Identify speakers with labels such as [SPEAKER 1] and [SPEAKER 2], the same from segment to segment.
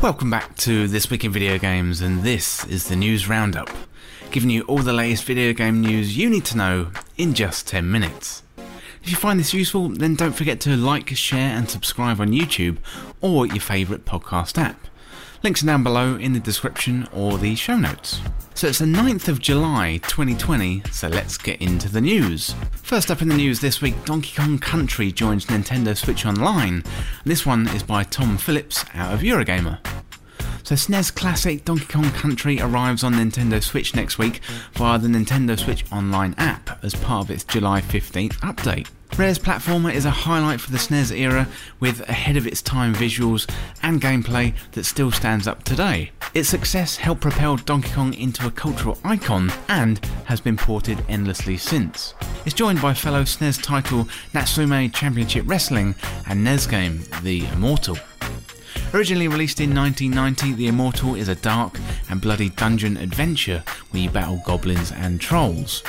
[SPEAKER 1] Welcome back to This Week in Video Games, and this is the News Roundup, giving you all the latest video game news you need to know in just 10 minutes. If you find this useful, then don't forget to like, share, and subscribe on YouTube or your favourite podcast app. Links are down below in the description or the show notes. So it's the 9th of July 2020, so let's get into the news. First up in the news this week, Donkey Kong Country joins Nintendo Switch Online. This one is by Tom Phillips out of Eurogamer. So SNES classic Donkey Kong Country arrives on Nintendo Switch next week via the Nintendo Switch Online app as part of its July 15th update. Rare's platformer is a highlight for the SNES era with ahead of its time visuals and gameplay that still stands up today. Its success helped propel Donkey Kong into a cultural icon and has been ported endlessly since. It's joined by fellow SNES title Natsume Championship Wrestling and NES game The Immortal. Originally released in 1990, The Immortal is a dark and bloody dungeon adventure where you battle goblins and trolls.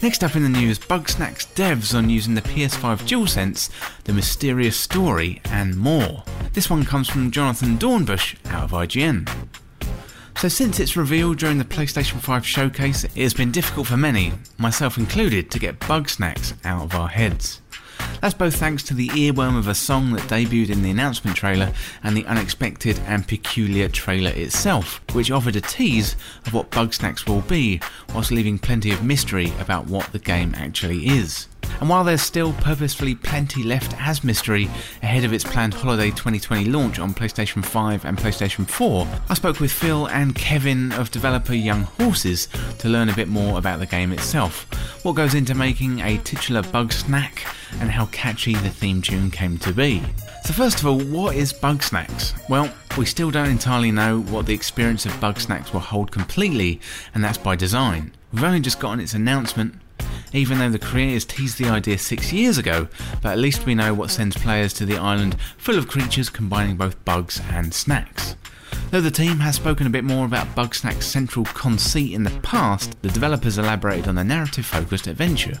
[SPEAKER 1] Next up in the news, Bugsnax devs on using the PS5 DualSense, The Mysterious Story, and more. This one comes from Jonathan Dornbush out of IGN. So, since its reveal during the PlayStation 5 showcase, it has been difficult for many, myself included, to get Bugsnax out of our heads. That's both thanks to the earworm of a song that debuted in the announcement trailer and the unexpected and peculiar trailer itself, which offered a tease of what Bugsnax will be, whilst leaving plenty of mystery about what the game actually is. And while there's still purposefully plenty left as mystery ahead of its planned holiday 2020 launch on PlayStation 5 and PlayStation 4, I spoke with Phil and Kevin of developer Young Horses to learn a bit more about the game itself, what goes into making a titular Bugsnax, and how catchy the theme tune came to be. So, first of all, what is Bugsnax? Well, we still don't entirely know what the experience of Bugsnax will hold completely, and that's by design. We've only just gotten its announcement, even though the creators teased the idea six years ago, but at least we know what sends players to the island full of creatures combining both bugs and snacks. Though the team has spoken a bit more about Bugsnax's central conceit in the past, the developers elaborated on the narrative focused adventure.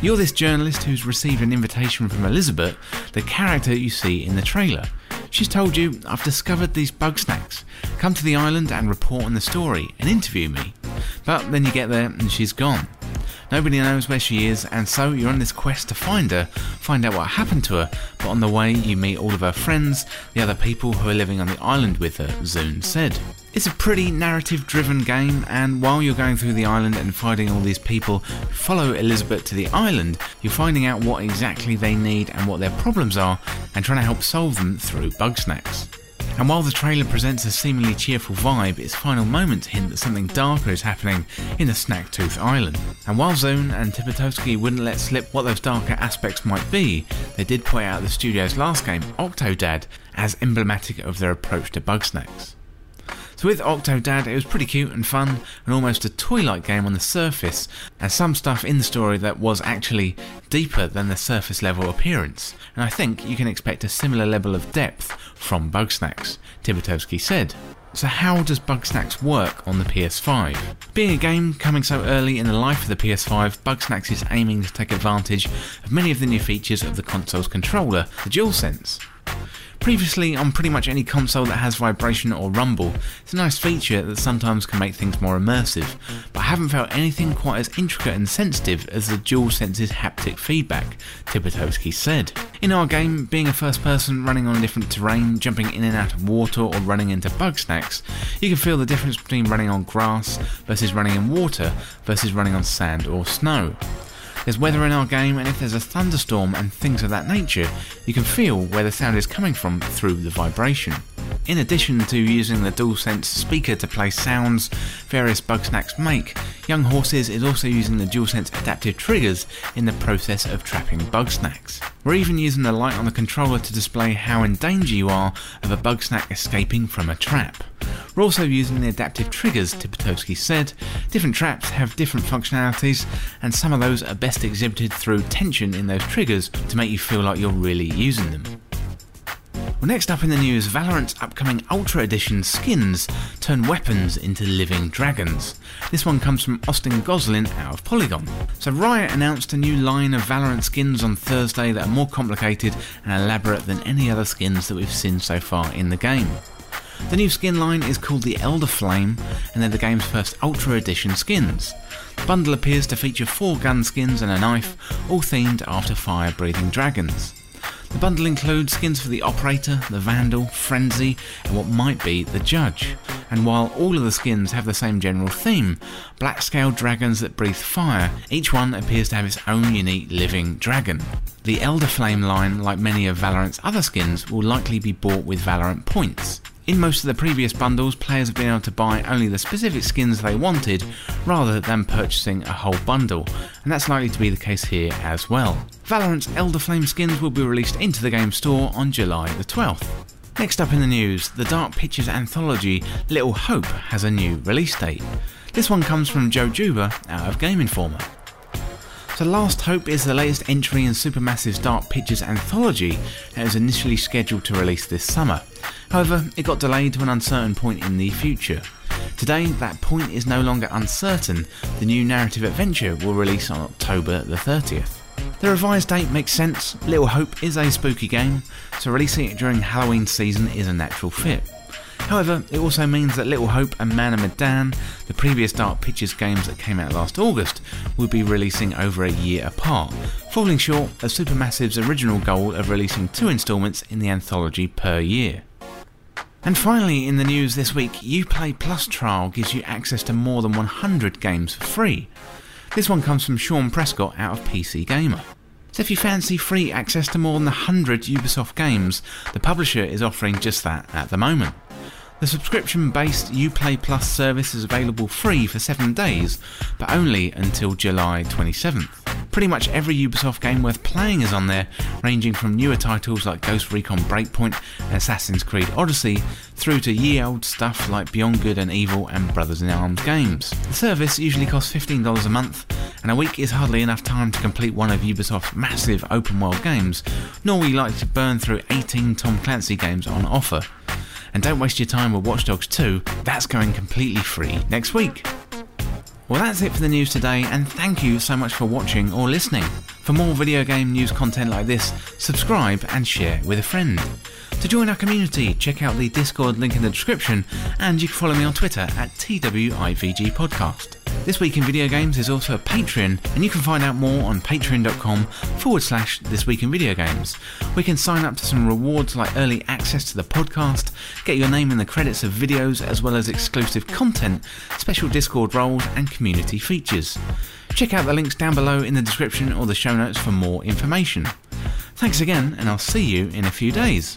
[SPEAKER 1] You're this journalist who's received an invitation from Elizabeth, the character you see in the trailer. She's told you, I've discovered these Bugsnax. Come to the island and report on the story and interview me. But then you get there and she's gone. Nobody knows where she is, and so you're on this quest to find her, find out what happened to her, but on the way you meet all of her friends, the other people who are living on the island with her, Zuhn said. It's a pretty narrative driven game, and while you're going through the island and fighting all these people who follow Elizabeth to the island, you're finding out what exactly they need and what their problems are, and trying to help solve them through Bugsnax. And while the trailer presents a seemingly cheerful vibe, its final moments hint that something darker is happening in the Snaktooth Island. And while Zuhn and Tibitoski wouldn't let slip what those darker aspects might be, they did point out the studio's last game, Octodad, as emblematic of their approach to Bugsnax. So with Octodad, it was pretty cute and fun, and almost a toy-like game on the surface, and some stuff in the story that was actually deeper than the surface level appearance. And I think you can expect a similar level of depth from Bugsnax, Tibitoski said. So how does Bugsnax work on the PS5? Being a game coming so early in the life of the PS5, Bugsnax is aiming to take advantage of many of the new features of the console's controller, the DualSense. Previously, on pretty much any console that has vibration or rumble, it's a nice feature that sometimes can make things more immersive, but I haven't felt anything quite as intricate and sensitive as the DualSense's haptic feedback, Tibitoski said. In our game, being a first person running on different terrain, jumping in and out of water, or running into Bugsnax, you can feel the difference between running on grass versus running in water versus running on sand or snow. There's weather in our game, and if there's a thunderstorm and things of that nature, you can feel where the sound is coming from through the vibration. In addition to using the DualSense speaker to play sounds various Bugsnax make, Young Horses is also using the DualSense adaptive triggers in the process of trapping Bugsnax. We're even using the light on the controller to display how in danger you are of a Bugsnax escaping from a trap. We're also using the adaptive triggers, Tibitoski said. Different traps have different functionalities, and some of those are best exhibited through tension in those triggers to make you feel like you're really using them. Well, next up in the news, Valorant's upcoming Ultra Edition skins turn weapons into living dragons. This one comes from Austin Goslin out of Polygon. So, Riot announced a new line of Valorant skins on Thursday that are more complicated and elaborate than any other skins that we've seen so far in the game. The new skin line is called the Elder Flame, and they're the game's first Ultra Edition skins. The bundle appears to feature four gun skins and a knife, all themed after fire breathing dragons. The bundle includes skins for the Operator, the Vandal, Frenzy, and what might be the Judge. And while all of the skins have the same general theme, black scale dragons that breathe fire, each one appears to have its own unique living dragon. The Elder Flame line, like many of Valorant's other skins, will likely be bought with Valorant points. In most of the previous bundles, players have been able to buy only the specific skins they wanted rather than purchasing a whole bundle, and that's likely to be the case here as well. Valorant's Elder Flame skins will be released into the game store on July the 12th. Next up in the news, the Dark Pictures anthology Little Hope has a new release date. This one comes from Joe Juba out of Game Informer. So Last Hope is the latest entry in Supermassive's Dark Pictures anthology and was initially scheduled to release this summer. However, it got delayed to an uncertain point in the future. Today, that point is no longer uncertain. The new narrative adventure will release on October the 30th. The revised date makes sense. Little Hope is a spooky game, so releasing it during Halloween season is a natural fit. However, it also means that Little Hope and Man of Medan, the previous Dark Pictures games that came out last August, will be releasing over a year apart, falling short of Supermassive's original goal of releasing two instalments in the anthology per year. And finally, in the news this week, Uplay Plus trial gives you access to more than 100 games for free. This one comes from Shaun Prescott out of PC Gamer. So if you fancy free access to more than 100 Ubisoft games, the publisher is offering just that at the moment. The subscription based Uplay Plus service is available free for 7 days, but only until July 27th. Pretty much every Ubisoft game worth playing is on there, ranging from newer titles like Ghost Recon Breakpoint and Assassin's Creed Odyssey, through to year old stuff like Beyond Good and Evil and Brothers in Arms games. The service usually costs $15 a month, and a week is hardly enough time to complete one of Ubisoft's massive open world games, nor you like to burn through 18 Tom Clancy games on offer. And don't waste your time with Watch Dogs 2, that's going completely free next week. Well, that's it for the news today, and thank you so much for watching or listening. For more video game news content like this, subscribe and share with a friend. To join our community, check out the Discord link in the description, and you can follow me on Twitter at TWIVG Podcast. This Week in Video Games is also a Patreon, and you can find out more on patreon.com forward slash This Week in Video Games. We can sign up to some rewards like early access to the podcast, get your name in the credits of videos, as well as exclusive content, special Discord roles, and community features. Check out the links down below in the description or the show notes for more information. Thanks again, and I'll see you in a few days.